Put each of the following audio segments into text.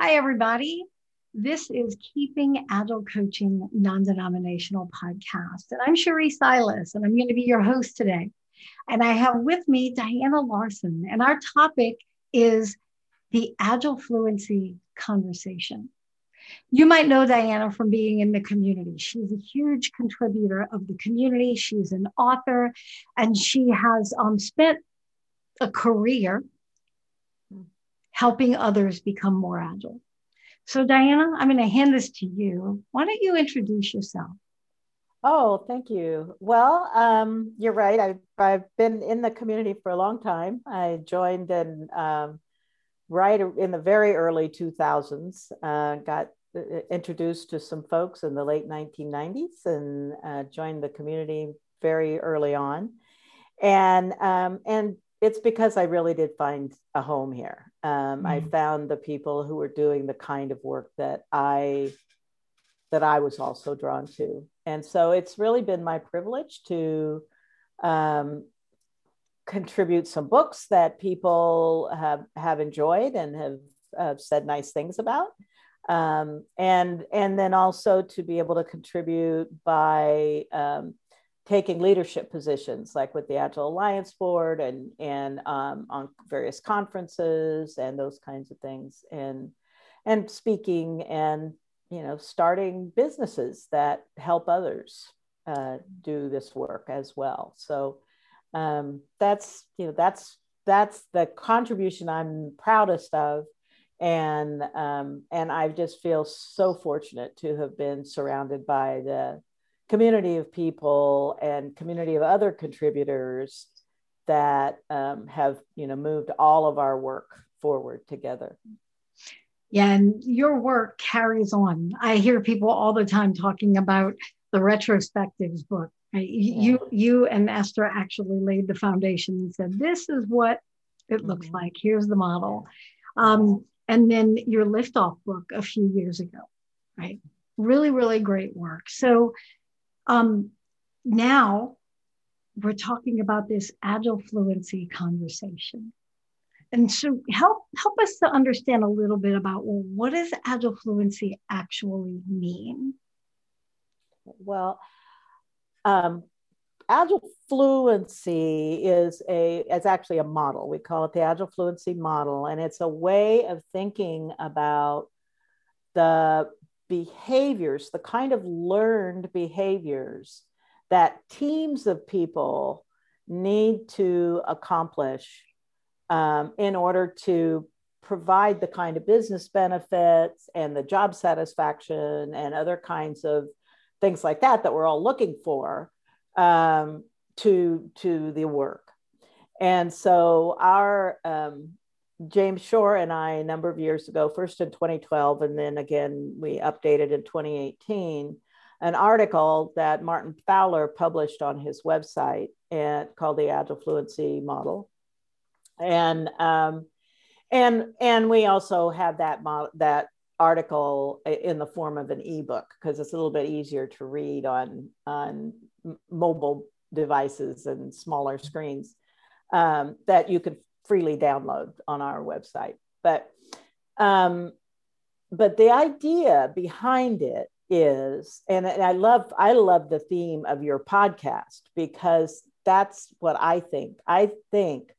Hi, everybody. This is Keeping Agile Coaching Non Denominational Podcast. And I'm Cherie Silas, and I'm going to be your host today. And I have with me Diana Larsen, and our topic is the Agile Fluency Conversation. You might know Diana from being in the community. She's a huge contributor of the community. She's an author, and she has um, spent a career helping others become more agile. So, Diana, I'm going to hand this to you. Why don't you introduce yourself? Oh, thank you. Well, um, you're right. I've, I've been in the community for a long time. I joined in um, right in the very early 2000s, uh, got uh, introduced to some folks in the late 1990s and uh, joined the community very early on. And, um, and it's because I really did find a home here. Um, mm. I found the people who were doing the kind of work that I that I was also drawn to, and so it's really been my privilege to um, contribute some books that people have have enjoyed and have uh, said nice things about. Um, and and then also to be able to contribute by um, taking leadership positions like with the agile alliance board and and um, on various conferences and those kinds of things and and speaking and you know starting businesses that help others uh, do this work as well. So um, that's you know that's that's the contribution i'm proudest of. And um, and i just feel so fortunate to have been surrounded by the community of people and community of other contributors that um, have you know moved all of our work forward together. Yeah and your work carries on. I hear people all the time talking about the retrospectives book. Yeah. you you and esther actually laid the foundation and said this is what it looks mm-hmm. like. Here's the model. Um, and then your liftoff book a few years ago right? Really really great work. So um, now we're talking about this agile fluency conversation. And so help help us to understand a little bit about well, what does agile fluency actually mean? Well, um, agile fluency is a it's actually a model. We call it the agile fluency model, and it's a way of thinking about the behaviors, the kind of learned behaviors that teams of people need to accomplish um, in order to provide the kind of business benefits and the job satisfaction and other kinds of things like that that we're all looking for um, to to the work. And so our um, James Shore and I, a number of years ago, first in 2012, and then again, we updated in 2018, an article that Martin Fowler published on his website and called the Agile Fluency Model. And, um, and, and we also have that, that article in the form of an ebook because it's a little bit easier to read on, on mobile devices and smaller screens um, that you can freely download on our website. But um, but the idea behind it is, and I love I love the theme of your podcast because that's what I think. I think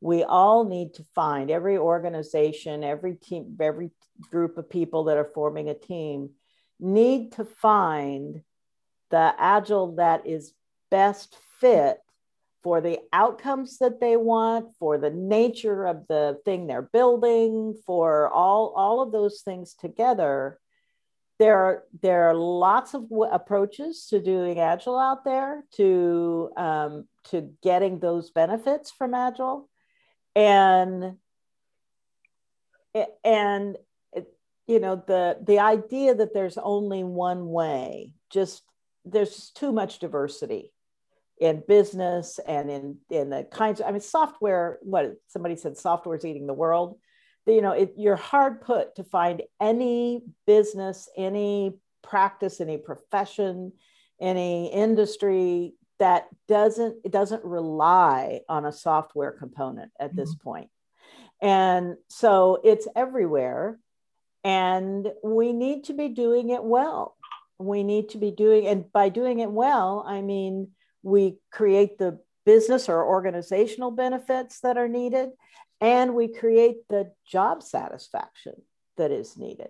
we all need to find every organization, every team, every group of people that are forming a team need to find the agile that is best fit for the outcomes that they want, for the nature of the thing they're building, for all, all of those things together. There are, there are lots of w- approaches to doing Agile out there to, um, to getting those benefits from Agile. And, and you know the the idea that there's only one way just there's just too much diversity in business and in in the kinds of, I mean software what somebody said software is eating the world you know it, you're hard put to find any business any practice any profession any industry that doesn't it doesn't rely on a software component at mm-hmm. this point and so it's everywhere and we need to be doing it well. We need to be doing, and by doing it well, I mean we create the business or organizational benefits that are needed, and we create the job satisfaction that is needed.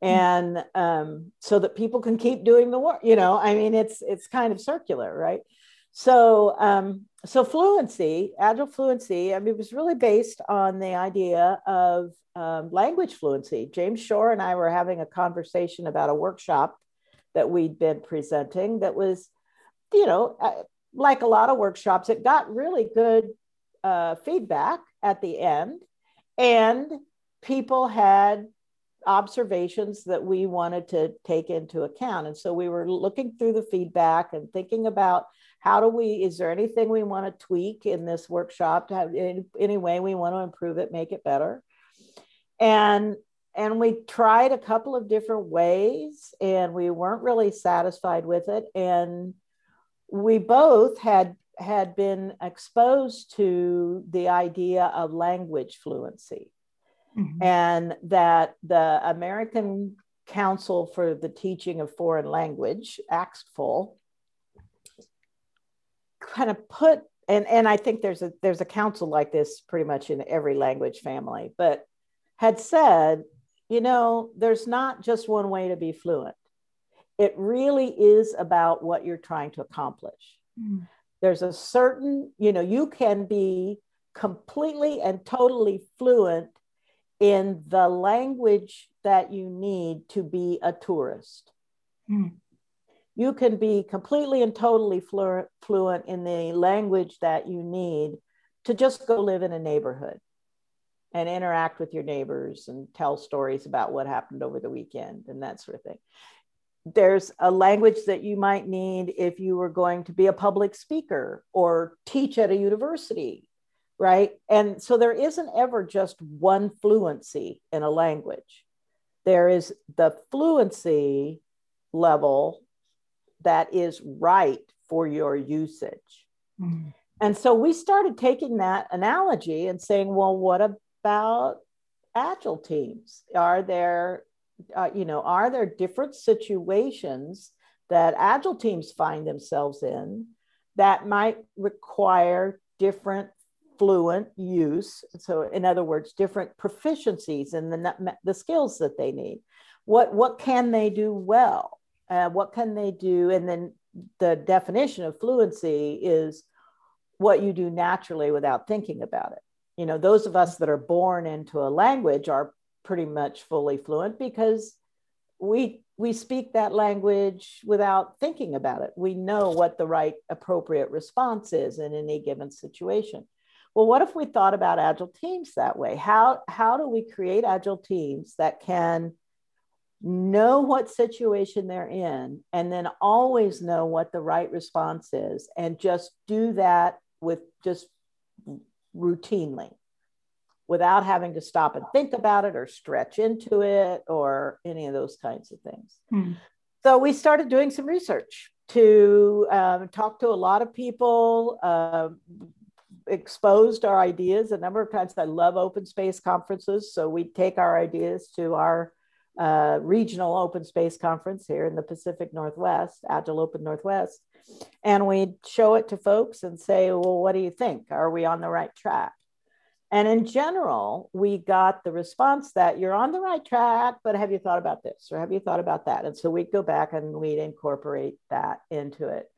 And um, so that people can keep doing the work you know i mean it's it's kind of circular right? So um, so fluency agile fluency i mean it was really based on the idea of um, language fluency. James shore and i were having a conversation about a workshop that we'd been presenting that was you know uh, like a lot of workshops it got really good uh, feedback at the end and people had observations that we wanted to take into account. And so we were looking through the feedback and thinking about how do we, is there anything we want to tweak in this workshop to have any, any way we want to improve it, make it better? And and we tried a couple of different ways and we weren't really satisfied with it and we both had had been exposed to the idea of language fluency mm-hmm. and that the American Council for the Teaching of Foreign Language, ACTFL, kind of put and and I think there's a there's a council like this pretty much in every language family, but had said, you know, there's not just one way to be fluent. It really is about what you're trying to accomplish. Mm. There's a certain, you know, you can be completely and totally fluent in the language that you need to be a tourist. Mm. You can be completely and totally flu- fluent in the language that you need to just go live in a neighborhood and interact with your neighbors and tell stories about what happened over the weekend and that sort of thing. There's a language that you might need if you were going to be a public speaker or teach at a university right? And so there isn't ever just one fluency in a language. There is the fluency level that is right for your usage. Mm-hmm. And so we started taking that analogy and saying, well, what about agile teams? Are there, uh, you know, are there different situations that agile teams find themselves in that might require different fluent use. So, in other words, different proficiencies and the, the skills that they need. What, what can they do well? Uh, what can they do? And then the definition of fluency is what you do naturally without thinking about it. You know, those of us that are born into a language are pretty much fully fluent because we we speak that language without thinking about it. We know what the right appropriate response is in any given situation. Well what if we thought about agile teams that way? How how do we create agile teams that can know what situation they're in and then always know what the right response is and just do that with just routinely without having to stop and think about it or stretch into it or any of those kinds of things hmm. so we started doing some research to um, talk to a lot of people uh, exposed our ideas a number of times. I love open space conferences. So we take our ideas to our uh, regional open space conference here in the Pacific Northwest, Agile Open Northwest. And we show it to folks and say, well, what do you think? Are we on the right track? And in general, we got the response that you're on the right track, but have you thought about this or have you thought about that? And so we'd go back and we'd incorporate that into it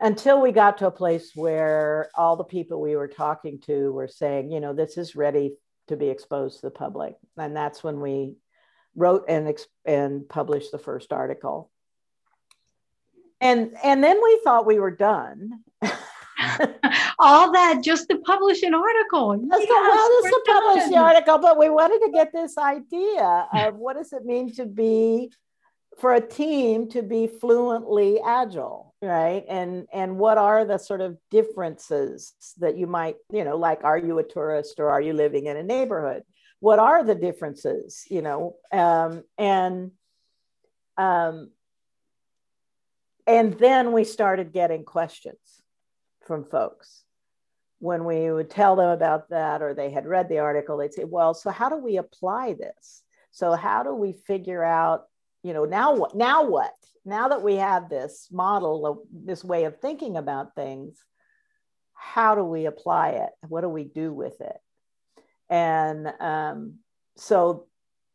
until we got to a place where all the people we were talking to were saying, you know, this is ready to be exposed to the public. And that's when we wrote and, and published the first article. And, and then we thought we were done. all that just to publish an article. Yes, well, just to publish the article, but we wanted to get this idea of what does it mean to be for a team to be fluently agile right? And and what are the sort of differences that you might you know like are you a tourist or are you living in a neighborhood? What are the differences you know? Um, and um, and then we started getting questions from folks when we would tell them about that or they had read the article they'd say well so how do we apply this So how do we figure out, you know, now what? Now what? Now that we have this model of this way of thinking about things, how do we apply it? What do we do with it? And um, so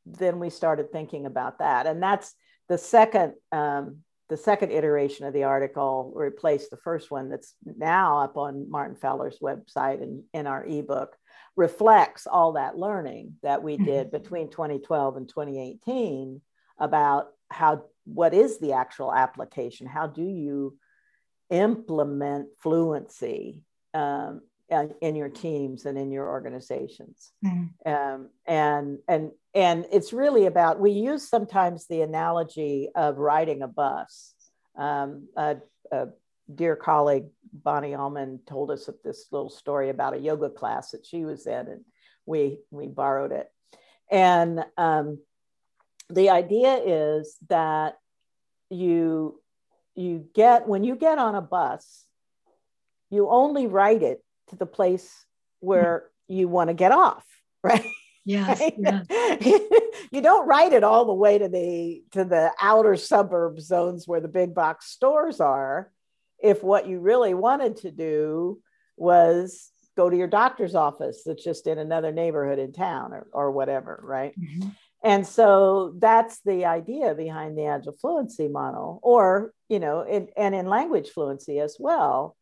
then we started thinking about that, and that's the second um, the second iteration of the article replaced the first one that's now up on Martin Fowler's website and in our ebook reflects all that learning that we mm-hmm. did between 2012 and 2018 about how what is the actual application how do you implement fluency um, in your teams and in your organizations. Mm. um, and and and it's really about we use sometimes the analogy of riding a bus. Um, a, a, dear colleague bonnie allman told us this little story about a yoga class that she was in and we we borrowed it. And um, the idea is that you you get when you get on a bus you only ride it to the place where you want to get off, right? Yes, yes. you don't ride it all the way to the to the outer suburb zones where the big box stores are if what you really wanted to do was go to your doctor's office that's just in another neighborhood in town or, or whatever right mm-hmm. and so that's the idea behind the agile fluency model or you know and in language fluency as well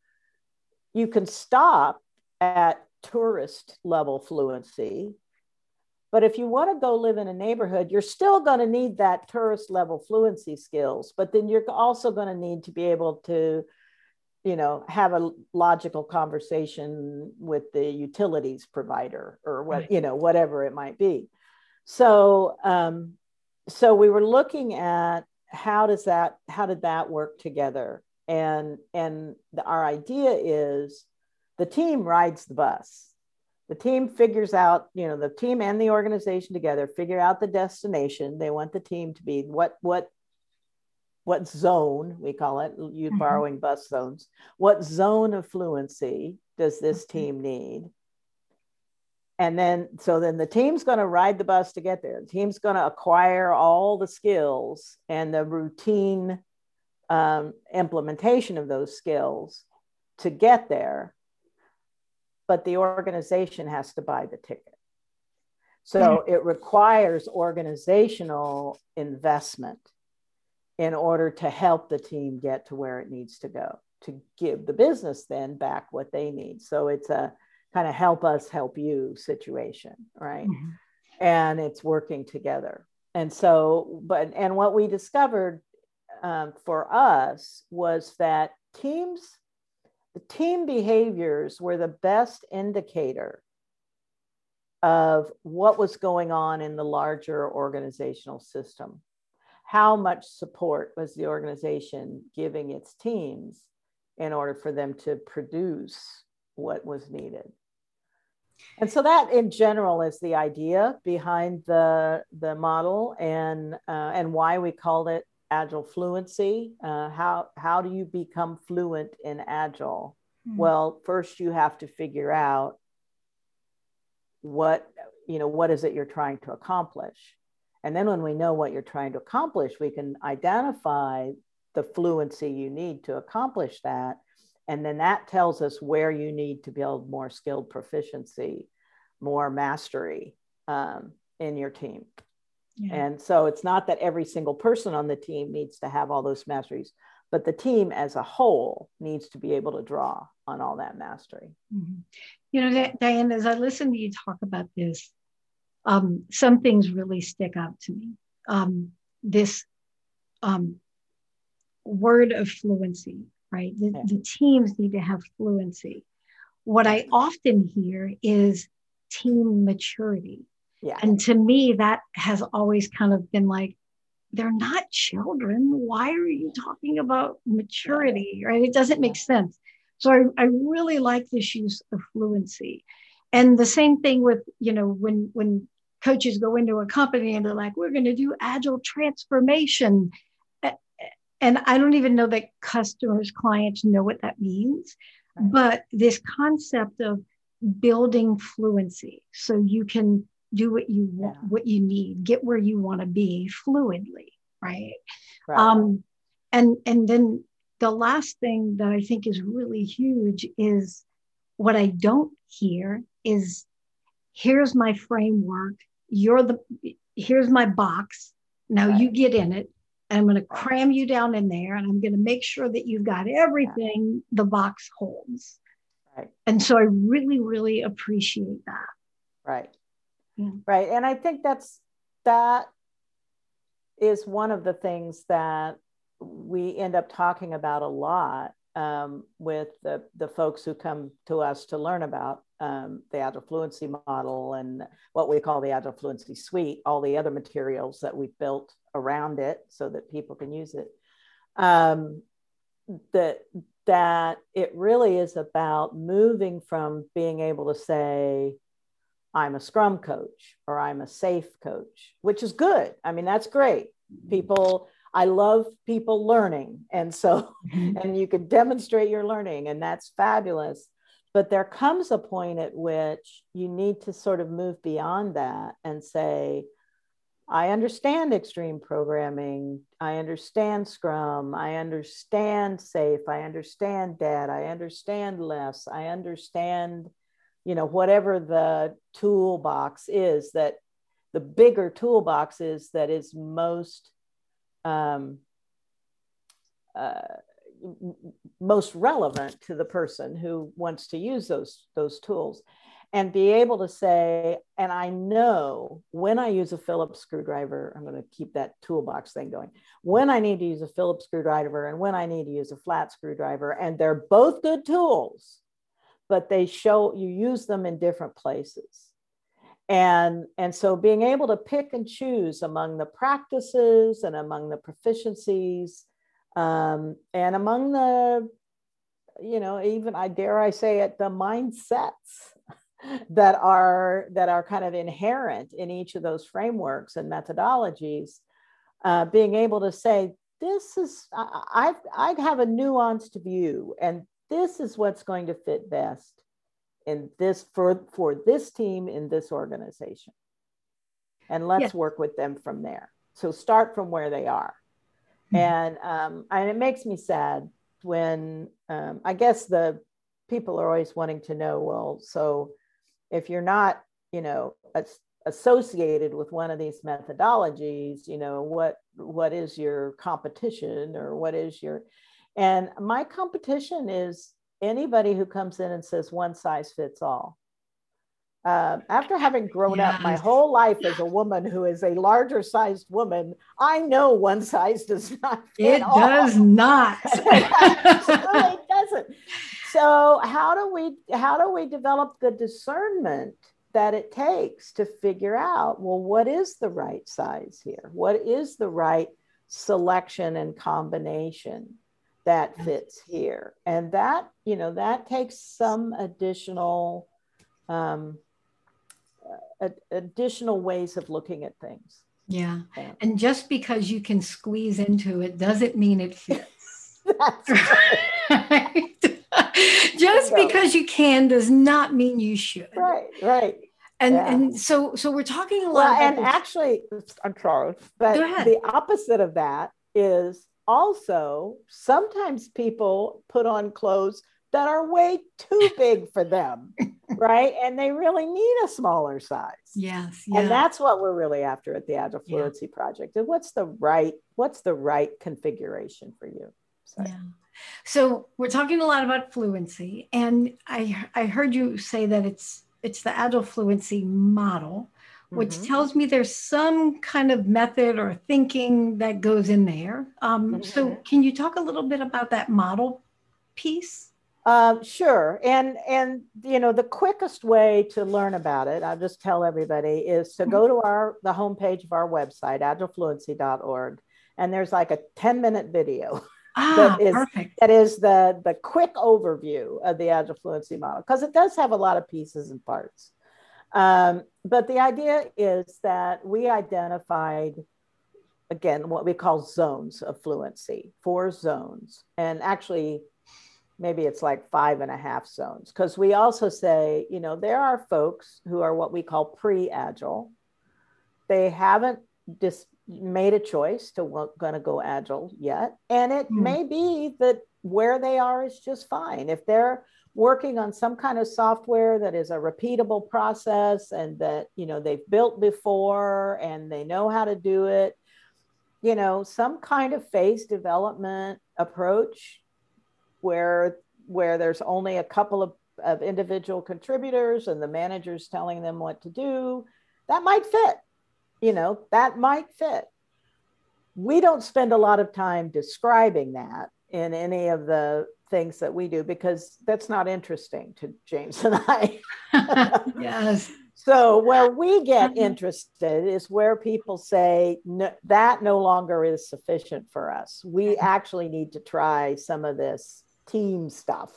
you can stop at tourist level fluency. But if you want to go live in a neighborhood, you're still going to need that tourist level fluency skills. But then you're also going to need to be able to, you know, have a logical conversation with the utilities provider or what, right. you know, whatever it might be. So, um, so we were looking at how does that, how did that work together? And and the, our idea is the team rides the bus. The team figures out you know the team and the organization together figure out the destination. They want the team to be what what what zone we call it you mm-hmm. borrowing bus zones. What zone of fluency does this mm-hmm. team need? And then so then the team's going to ride the bus to get there. The team's going to acquire all the skills and the routine um, implementation of those skills to get there, but the organization has to buy the ticket. So mm-hmm. it requires organizational investment in order to help the team get to where it needs to go to give the business then back what they need. So it's a kind of help us help you situation, right? Mm-hmm. And it's working together. And so, but, and what we discovered um, for us was that teams, the team behaviors were the best indicator of what was going on in the larger organizational system. How much support was the organization giving its teams in order for them to produce what was needed? And so that in general is the idea behind the, the model and, uh, and why we called it agile fluency uh, how how do you become fluent in agile? Mm-hmm. well first you have to figure out what you know what is it you're trying to accomplish? And then when we know what you're trying to accomplish we can identify the fluency you need to accomplish that. And then that tells us where you need to build more skilled proficiency more mastery um, in your team yeah. And so it's not that every single person on the team needs to have all those masteries, but the team as a whole needs to be able to draw on all that mastery. Mm-hmm. You know, Diane, as I listen to you talk about this, um, some things really stick out to me. Um, this um, word of fluency, right? The, yeah. the teams need to have fluency. What I often hear is team maturity yeah. And to me, that has always kind of been like, they're not children. Why are you talking about maturity? Right? It doesn't make sense. So I, I really like this use of fluency. And the same thing with, you know, when when coaches go into a company and they're like, we're going to do agile transformation. And I don't even know that customers, clients know what that means. But this concept of building fluency so you can do what you want, Yeah. what you need, get where you want to be fluidly, right? Right. Um, and and then the last thing that I think is really huge is what I don't hear is here's my framework. You're the here's my box. Now Right. you get in it. And I'm going to cram you down in there and I'm going to make sure that you've got everything the box holds. right. And so I really, really appreciate that. Right. Yeah. Right. And I think that's that is one of the things that we end up talking about a lot um, with the, the folks who come to us to learn about um, the Agile Fluency model and what we call the Agile Fluency Suite, all the other materials that we've built around it so that people can use it. Um, that that it really is about moving from being able to say, I'm a scrum coach or I'm a SAFe coach, which is good. I mean, that's great. People, I love people learning. And so, mm-hmm. and you can demonstrate your learning, and that's fabulous. But there comes a point at which you need to sort of move beyond that and say, I understand extreme programming. I understand Scrum. I understand SAFe. I understand DAD. I understand LeSS. I understand, you know, whatever the toolbox is that the bigger toolbox is that is most um, uh, most relevant to the person who wants to use those those tools and be able to say, and I know when I use a Phillips screwdriver, I'm going to keep that toolbox thing going. When I need to use a Phillips screwdriver and when I need to use a flat screwdriver, and they're both good tools, but they show you use them in different places. And, and so being able to pick and choose among the practices and among the proficiencies um, and among the, you know, even I dare I say it, the mindsets that are that are kind of inherent in each of those frameworks and methodologies uh, being able to say this is I, I i have a nuanced view and this is what's going to fit best in this for for this team in this organization and let's Yes. work with them from there so start from where they are Mhm. and um, and it makes me sad when um, i guess the people are always wanting to know well so if you're not you know as- associated with one of these methodologies you know what what is your competition or what is your and my competition is anybody who comes in and says one size fits all um, after having grown up my whole life as a woman who is a larger sized woman i know one size does not fit It all does not. absolutely doesn't. So how do we how do we develop the discernment that it takes to figure out well what is the right size here? What is the right selection and combination that fits here? And that you know that takes some additional um, uh, additional ways of looking at things. yeah. Yeah. And just because you can squeeze into it doesn't mean it fits. That's right. just because you can does not mean you should. right, right. And Yeah. and so so we're talking a lot Well, about and this- actually, I'm sorry, but the opposite of that is also sometimes people put on clothes that are way too big for them, right? And they really need a smaller size. yes, yeah. And that's what we're really after at the Agile Yeah. Fluency Project. And what's the right, what's the right configuration for you? So, Yeah. So we're talking a lot about fluency, and I I heard you say that it's it's the agile fluency model, which Mhm. tells me there's some kind of method or thinking that goes in there. Um, So Mhm. can you talk a little bit about that model piece? Um, sure. And and you know, the quickest way to learn about it, I'll just tell everybody, is to go to our the homepage of our website, agilefluency.org, and there's like a 10 minute video Ah, is- perfect. that is the the quick overview of the Agile Fluency model because it does have a lot of pieces and parts. Um, but the idea is that we identified again what we call zones of fluency, four zones, and actually maybe it's like five and a half zones. Because we also say you know there are folks who are what we call pre-agile. They haven't just made a choice to going to go agile yet. And it mm. may be that where they are is just fine. If they're working on some kind of software that is a repeatable process and that you know they've built before and they know how to do it. You know some kind of phase development approach where where there's only a couple of, of individual contributors and the managers telling them what to do that might fit. You know that might fit. We don't spend a lot of time describing that in any of the things that we do because that's not interesting to James and I. yes. So where we get uh-huh. interested is where people say no, that no longer is sufficient for us. We actually need to try some of this team stuff,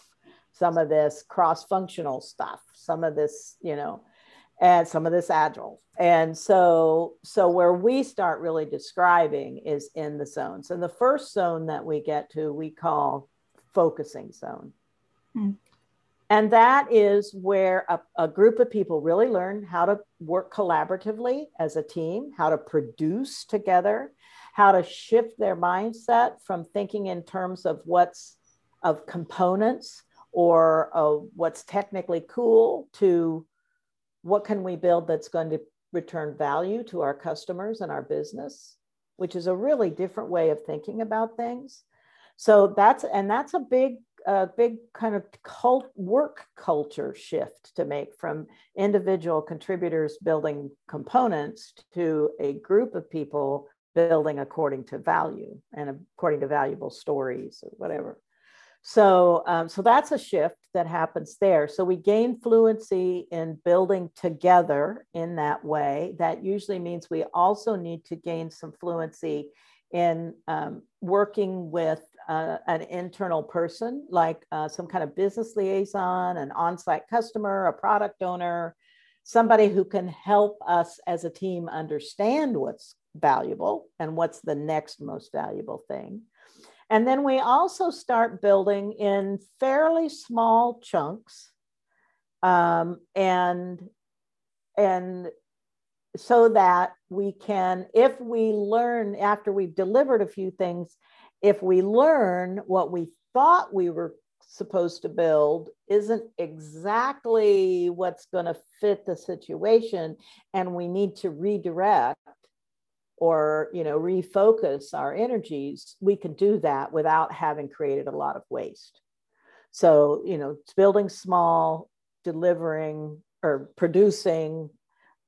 some of this cross-functional stuff, some of this, you know, and some of this agile. And so so where we start really describing is in the zones. And the first zone that we get to we call focusing zone. Mm. And that is where a, a, group of people really learn how to work collaboratively as a team, how to produce together, how to shift their mindset from thinking in terms of what's of components or of what's technically cool to what can we build that's going to return value to our customers and our business, which is a really different way of thinking about things. So that's and that's a big a big kind of cult work culture shift to make from individual contributors building components to a group of people building according to value and according to valuable stories or whatever. So, um, so that's a shift that happens there. So we gain fluency in building together in that way. That usually means we also need to gain some fluency in um, working with uh, an internal person, like uh, some kind of business liaison, an on site customer, a product owner, somebody who can help us as a team understand what's valuable and what's the next most valuable thing. And then we also start building in fairly small chunks. Um, and and so that we can, if we learn after we've delivered a few things, if we learn what we thought we were supposed to build isn't exactly what's going to fit the situation and we need to redirect or you know refocus our energies we can do that without having created a lot of waste. So you know it's building small delivering or producing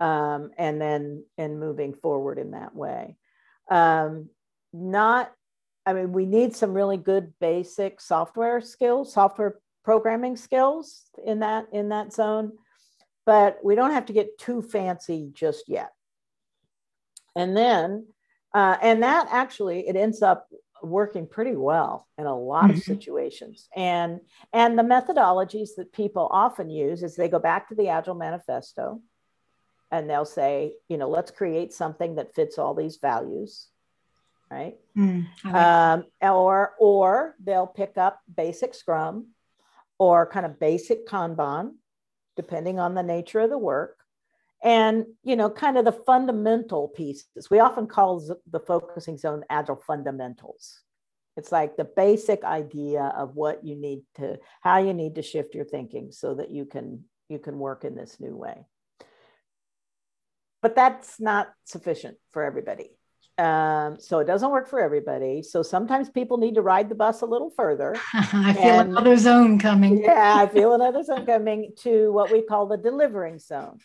um, and then and moving forward in that way. Um, not I mean, we need some really good basic software skills, software programming skills in that in that zone, but we don't have to get too fancy just yet. And then, uh, and that actually it ends up working pretty well in a lot mm-hmm. of situations. And and the methodologies that people often use is they go back to the Agile Manifesto, and they'll say, you know, let's create something that fits all these values right? Mm, um, or or they'll pick up basic Scrum or kind of basic Kanban, depending on the nature of the work, and you know, kind of the fundamental pieces. We often call the focusing zone agile fundamentals. It's like the basic idea of what you need to, how you need to shift your thinking so that you can you can work in this new way. But that's not sufficient for everybody. Um, so it doesn't work for everybody. So sometimes people need to ride the bus a little further. I feel and, another zone coming. yeah, I feel another zone coming to what we call the delivering zone.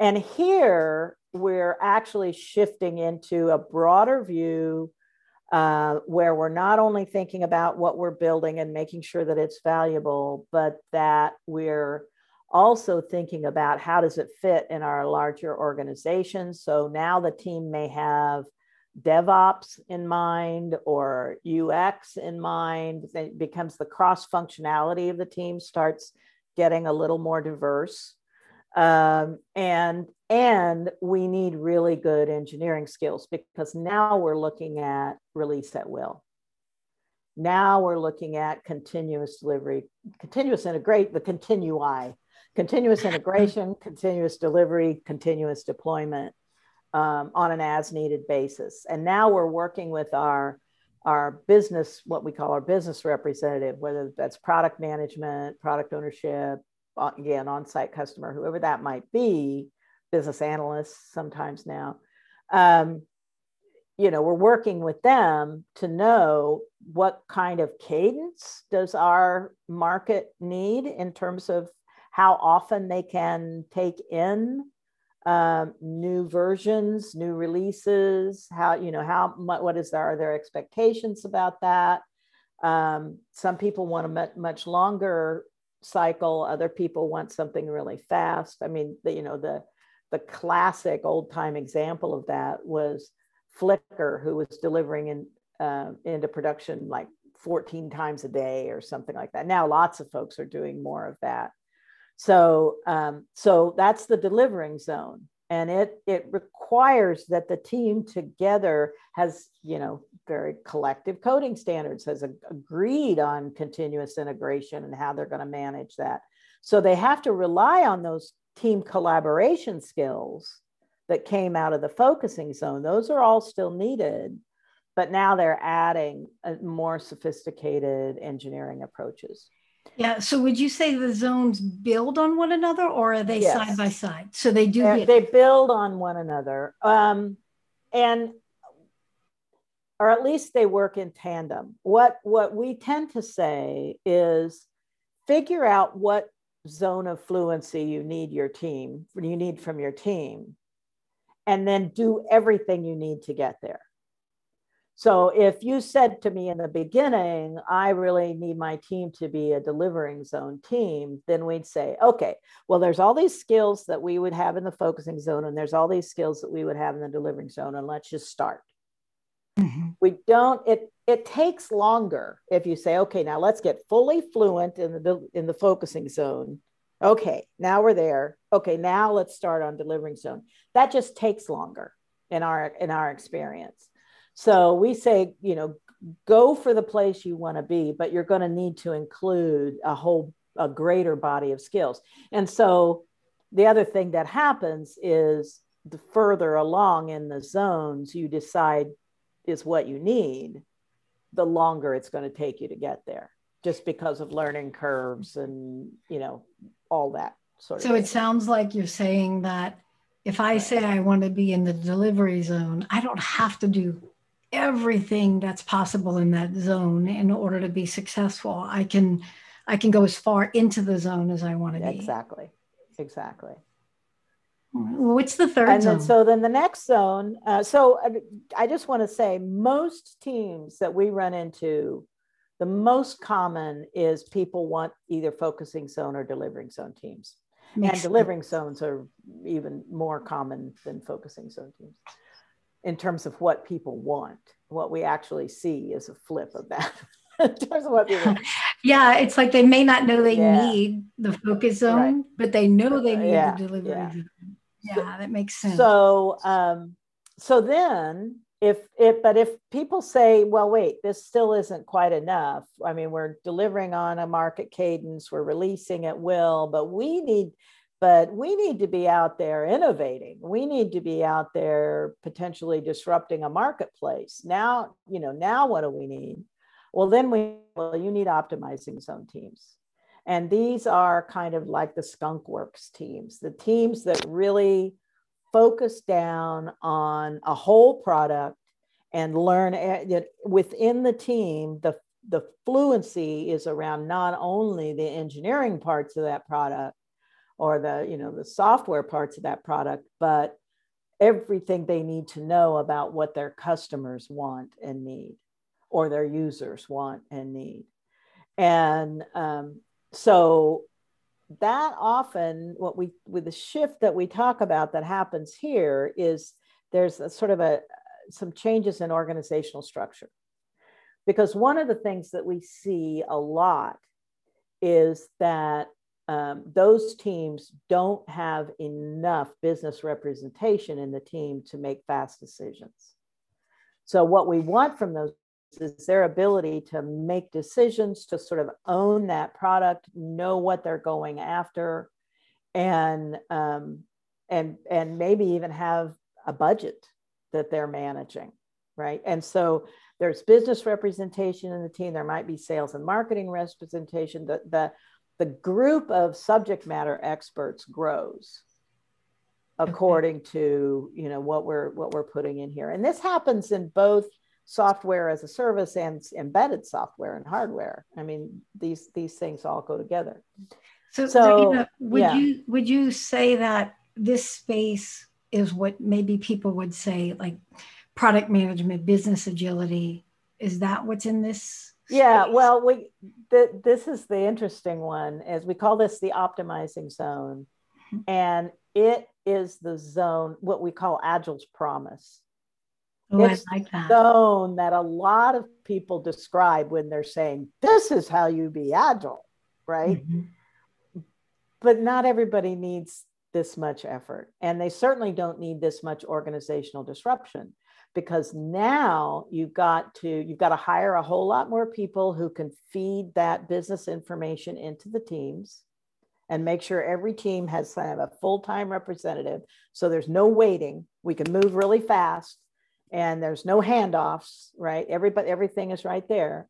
And here we're actually shifting into a broader view uh, where we're not only thinking about what we're building and making sure that it's valuable, but that we're also thinking about how does it fit in our larger organization. So now the team may have DevOps in mind or UX in mind. It becomes the cross functionality of the team starts getting a little more diverse. Um, and and we need really good engineering skills because now we're looking at release at will. Now we're looking at continuous delivery, continuous integrate, the continui, continuous integration, continuous delivery, continuous deployment um, on an as needed basis. And now we're working with our our business, what we call our business representative, whether that's product management, product ownership, uh, again, on-site customer, whoever that might be, business analysts sometimes now. Um, you know, we're working with them to know what kind of cadence does our market need in terms of how often they can take in um, new versions, new releases, how, you know, how what is there, are their expectations about that? Um, some people want a much longer cycle. Other people want something really fast. I mean, the, you know, the, the classic old time example of that was Flickr, who was delivering in, uh, into production like 14 times a day or something like that. Now, lots of folks are doing more of that. So, um, so that's the delivering zone, and it it requires that the team together has you know very collective coding standards has a, agreed on continuous integration and how they're going to manage that. So they have to rely on those team collaboration skills that came out of the focusing zone. Those are all still needed, but now they're adding more sophisticated engineering approaches. Yeah. So would you say the zones build on one another or are they yes. side by side? So they do. Get- they build on one another. Um, and or at least they work in tandem. What what we tend to say is figure out what zone of fluency you need your team, you need from your team, and then do everything you need to get there. So if you said to me in the beginning, I really need my team to be a delivering zone team, then we'd say, okay, well, there's all these skills that we would have in the focusing zone, and there's all these skills that we would have in the delivering zone, and let's just start. Mm-hmm. We don't, it it takes longer if you say, okay, now let's get fully fluent in the in the focusing zone. Okay, now we're there. Okay, now let's start on delivering zone. That just takes longer in our in our experience. So we say, you know, go for the place you want to be, but you're going to need to include a whole, a greater body of skills. And so the other thing that happens is the further along in the zones you decide is what you need, the longer it's going to take you to get there, just because of learning curves and, you know, all that sort so of. So it sounds like you're saying that if I say I want to be in the delivery zone, I don't have to do everything that's possible in that zone in order to be successful. I can I can go as far into the zone as I want to be. Exactly. Exactly. What's the third and zone? Then, so then the next zone. Uh, so uh, I just want to say most teams that we run into, the most common is people want either focusing zone or delivering zone teams. Makes and delivering sense. zones are even more common than focusing zone teams in terms of what people want. What we actually see is a flip of that. in terms of what people yeah, it's like they may not know they yeah. need the focus zone, right. but they know they need yeah. the delivery yeah. zone. Yeah, so, that makes sense. So um, so then if it but if people say, well, wait, this still isn't quite enough. I mean, we're delivering on a market cadence, we're releasing at will, but we need but we need to be out there innovating. We need to be out there potentially disrupting a marketplace. Now you know now what do we need? Well then we well you need optimizing zone teams. And these are kind of like the skunk works teams the teams that really focus down on a whole product and learn eh, that within the team the the fluency is around not only the engineering parts of that product or the you know the software parts of that product but everything they need to know about what their customers want and need or their users want and need. And um, so that often what we with the shift that we talk about that happens here is there's a sort of a some changes in organizational structure. Because one of the things that we see a lot is that um, those teams don't have enough business representation in the team to make fast decisions. So, what we want from those is their ability to make decisions, to sort of own that product, know what they're going after, and um, and and maybe even have a budget that they're managing, right? And so there's business representation in the team. There might be sales and marketing representation. The the the group of subject matter experts grows according to you know what we're what we're putting in here. And this happens in both software as a service and embedded software and hardware. I mean these these things all go together. So, so would yeah. you would you say that this space is what maybe people would say like product management business agility is that what's in this yeah well we the, this is the interesting one as we call this the optimizing zone mm-hmm. and it is the zone, what we call Agile's promise. Oh, it's I like that. zone that a lot of people describe when they're saying, this is how you be agile, right? Mm-hmm. But not everybody needs this much effort. And they certainly don't need this much organizational disruption because now you've got to you've got to hire a whole lot more people who can feed that business information into the teams and make sure every team has kind of a full-time representative. So there's no waiting. We can move really fast and there's no handoffs right? Everybody everything is right there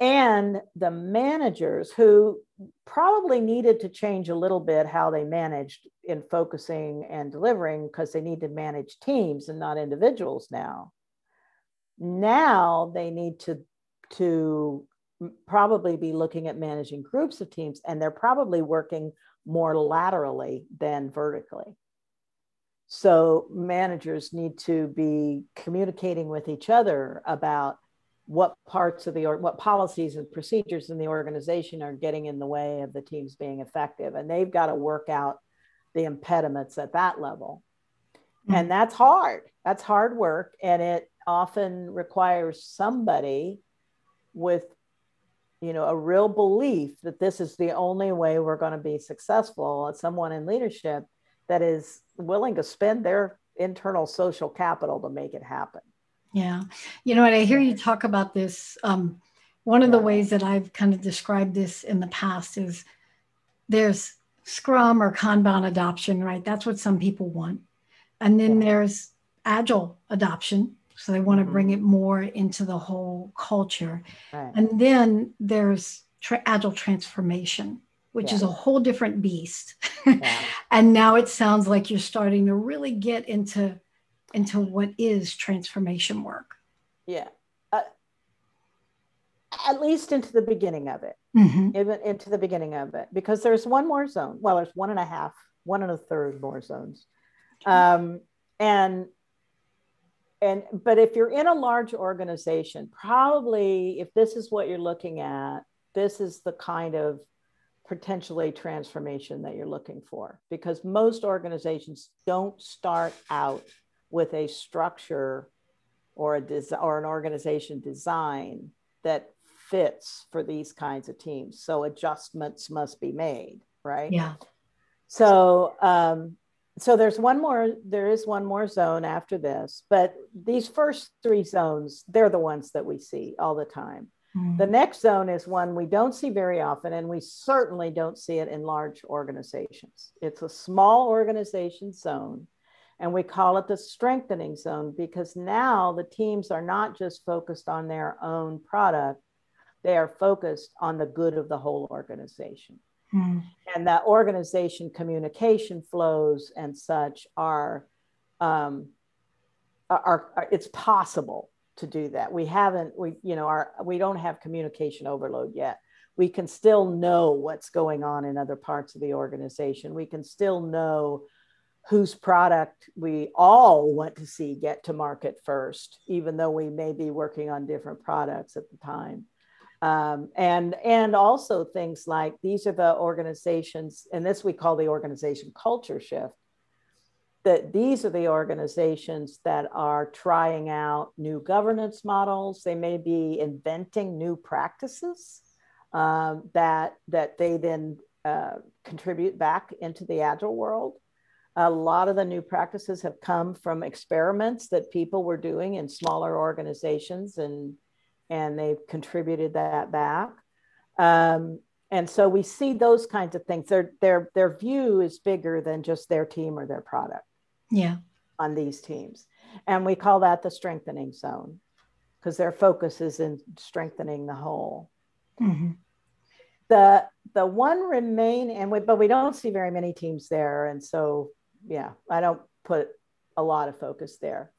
and the managers who probably needed to change a little bit how they managed in focusing and delivering because they need to manage teams and not individuals now now they need to to probably be looking at managing groups of teams and they're probably working more laterally than vertically. So managers need to be communicating with each other about what parts of the or what policies and procedures in the organization are getting in the way of the teams being effective and they've got to work out the impediments at that level. Mm-hmm. and that's hard. That's hard work and it often requires somebody with you know a real belief that this is the only way we're going to be successful someone in leadership that is willing to spend their internal social capital to make it happen yeah you know what i hear you talk about this um, one of the ways that i've kind of described this in the past is there's scrum or kanban adoption right that's what some people want and then there's agile adoption so they want to mm-hmm. bring it more into the whole culture. Right. And then there's tra- agile transformation, which yeah. is a whole different beast. Yeah. and now it sounds like you're starting to really get into into what is transformation work. Yeah. Uh, at least into the beginning of it, mm-hmm. even into the beginning of it, because there's one more zone. Well, there's one and a half, one and a third more zones. Um, and and but if you're in a large organization probably if this is what you're looking at this is the kind of potentially transformation that you're looking for because most organizations don't start out with a structure or a des- or an organization design that fits for these kinds of teams. So adjustments must be made right? Yeah. So um, so there's one more there is one more zone after this but these first three zones they're the ones that we see all the time. Mm-hmm. the next zone is one we don't see very often and we certainly don't see it in large organizations. It's a small organization zone and we call it the strengthening zone because now the teams are not just focused on their own product they are focused on the good of the whole organization Mm. And that organization communication flows and such are, um, are, are, it's possible to do that. We haven't, we, you know, our, we don't have communication overload yet. We can still know what's going on in other parts of the organization. We can still know whose product we all want to see get to market first, even though we may be working on different products at the time. Um, and and also things like these are the organizations and this we call the organization culture shift that these are the organizations that are trying out new governance models. They may be inventing new practices um, that that they then uh, contribute back into the agile world a lot of the new practices have come from experiments that people were doing in smaller organizations and and they've contributed that back. Um, and so we see those kinds of things. Their their their view is bigger than just their team or their product. Yeah. On these teams, and we call that the strengthening zone because their focus is in strengthening the whole. Mm-hmm. The the one remain and we, but we don't see very many teams there, and so yeah, I don't put a lot of focus there.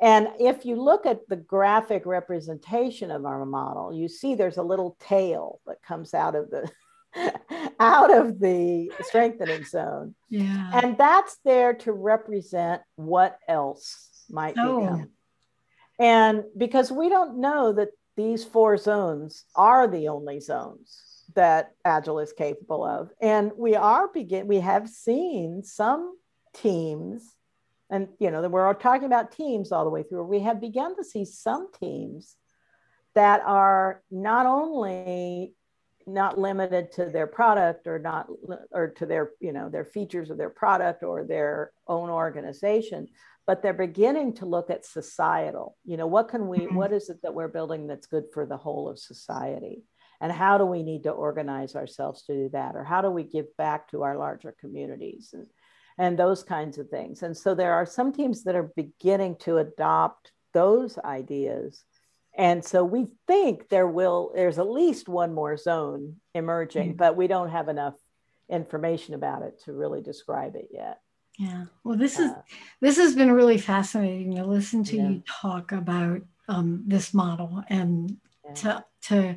And if you look at the graphic representation of our model, you see there's a little tail that comes out of the out of the strengthening zone. Yeah. And that's there to represent what else might oh. become. And because we don't know that these four zones are the only zones that Agile is capable of. And we are begin we have seen some teams and you know we're talking about teams all the way through. We have begun to see some teams that are not only not limited to their product or not or to their you know their features of their product or their own organization but they're beginning to look at societal. You know what can we mm-hmm. what is it that we're building that's good for the whole of society? And how do we need to organize ourselves to do that? Or how do we give back to our larger communities? And and those kinds of things. And so there are some teams that are beginning to adopt those ideas. And so we think there will, there's at least one more zone emerging, mm-hmm. but we don't have enough information about it to really describe it yet. Yeah. Well, this is uh, this has been really fascinating to listen to yeah. you talk about um, this model and yeah. to to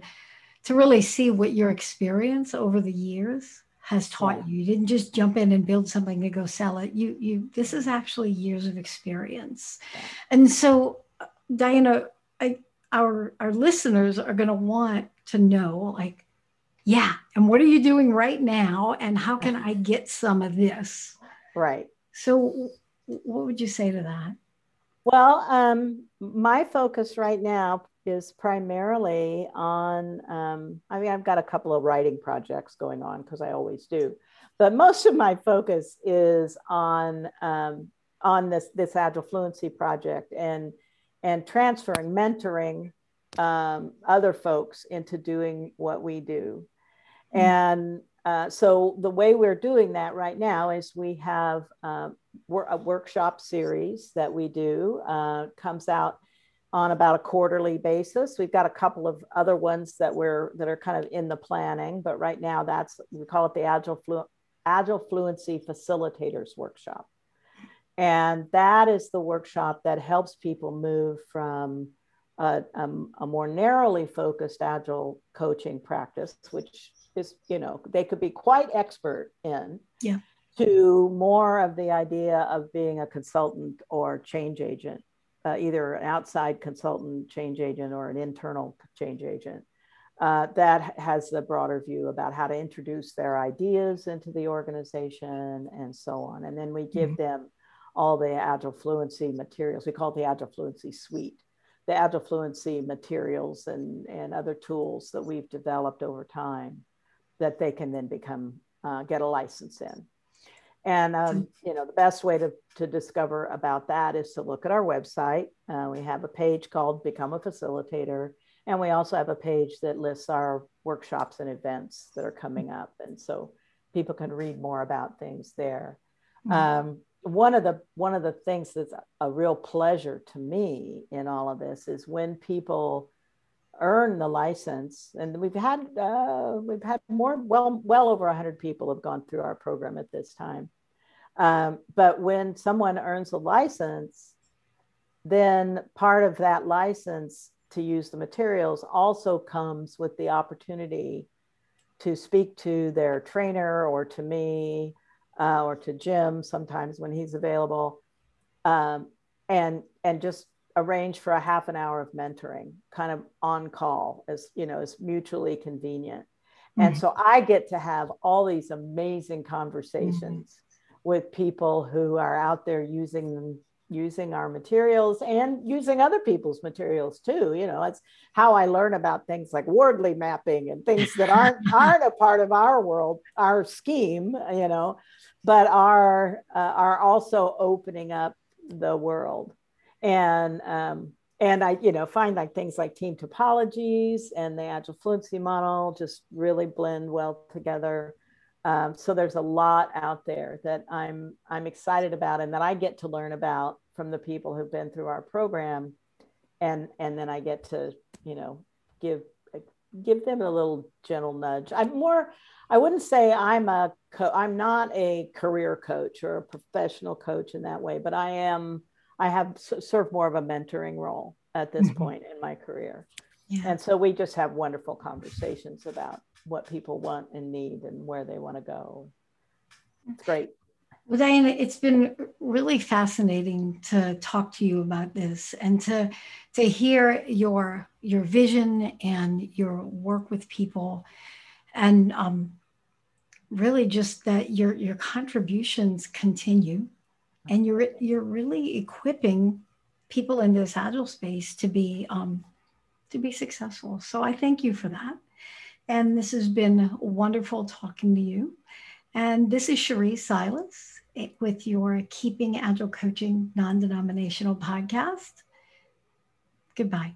to really see what your experience over the years has taught yeah. you. You didn't just jump in and build something to go sell it. You you this is actually years of experience. Yeah. And so Diana, I, our our listeners are going to want to know like yeah, and what are you doing right now and how can I get some of this? Right. So what would you say to that? Well, um, my focus right now is primarily on, um, I mean, I've got a couple of writing projects going on because I always do, but most of my focus is on um, on this this Agile Fluency project and and transferring, mentoring um, other folks into doing what we do, mm-hmm. and uh, so the way we're doing that right now is we have uh, a workshop series that we do uh, comes out on about a quarterly basis. We've got a couple of other ones that we're that are kind of in the planning, but right now that's we call it the Agile Flu- Agile Fluency Facilitators Workshop. And that is the workshop that helps people move from a, a, a more narrowly focused Agile coaching practice, which is, you know, they could be quite expert in. Yeah. To more of the idea of being a consultant or change agent uh, either an outside consultant change agent or an internal change agent uh, that has the broader view about how to introduce their ideas into the organization and so on. And then we give mm-hmm. them all the Agile Fluency materials. We call it the Agile Fluency Suite, the Agile Fluency materials and, and other tools that we've developed over time that they can then become, uh, get a license in. And um, you know, the best way to, to discover about that is to look at our website. Uh, we have a page called Become a Facilitator, and we also have a page that lists our workshops and events that are coming up, and so people can read more about things there. Mm-hmm. Um, one of the one of the things that's a real pleasure to me in all of this is when people earn the license. And we've had uh, we've had more well well over 100 people have gone through our program at this time. Um, but when someone earns a license then part of that license to use the materials also comes with the opportunity to speak to their trainer or to me uh, or to jim sometimes when he's available. Um, and and just arrange for a half an hour of mentoring kind of on call as you know as mutually convenient mm-hmm. and so i get to have all these amazing conversations mm-hmm. with people who are out there using them using our materials and using other people's materials too you know it's how i learn about things like Wardley mapping and things that aren't aren't a part of our world our scheme you know but are uh, are also opening up the world and um, and I, you know, find like things like team topologies and the agile fluency model just really blend well together. Um, so there's a lot out there that I'm I'm excited about and that I get to learn about from the people who've been through our program, and and then I get to you know give give them a little gentle nudge. I'm more I wouldn't say I'm a co- I'm not a career coach or a professional coach in that way, but I am I have served more of a mentoring role at this mm-hmm. point in my career. Yeah. And so we just have wonderful conversations about what people want and need and where they want to go. It's great. Well, Diana, it's been really fascinating to talk to you about this and to to hear your your vision and your work with people, and um, really just that your your contributions continue and you're you're really equipping people in this agile space to be um, to be successful. So I thank you for that. And this has been wonderful talking to you. And this is Cherie Silas with your Keeping Agile Coaching Non Denominational podcast. Goodbye.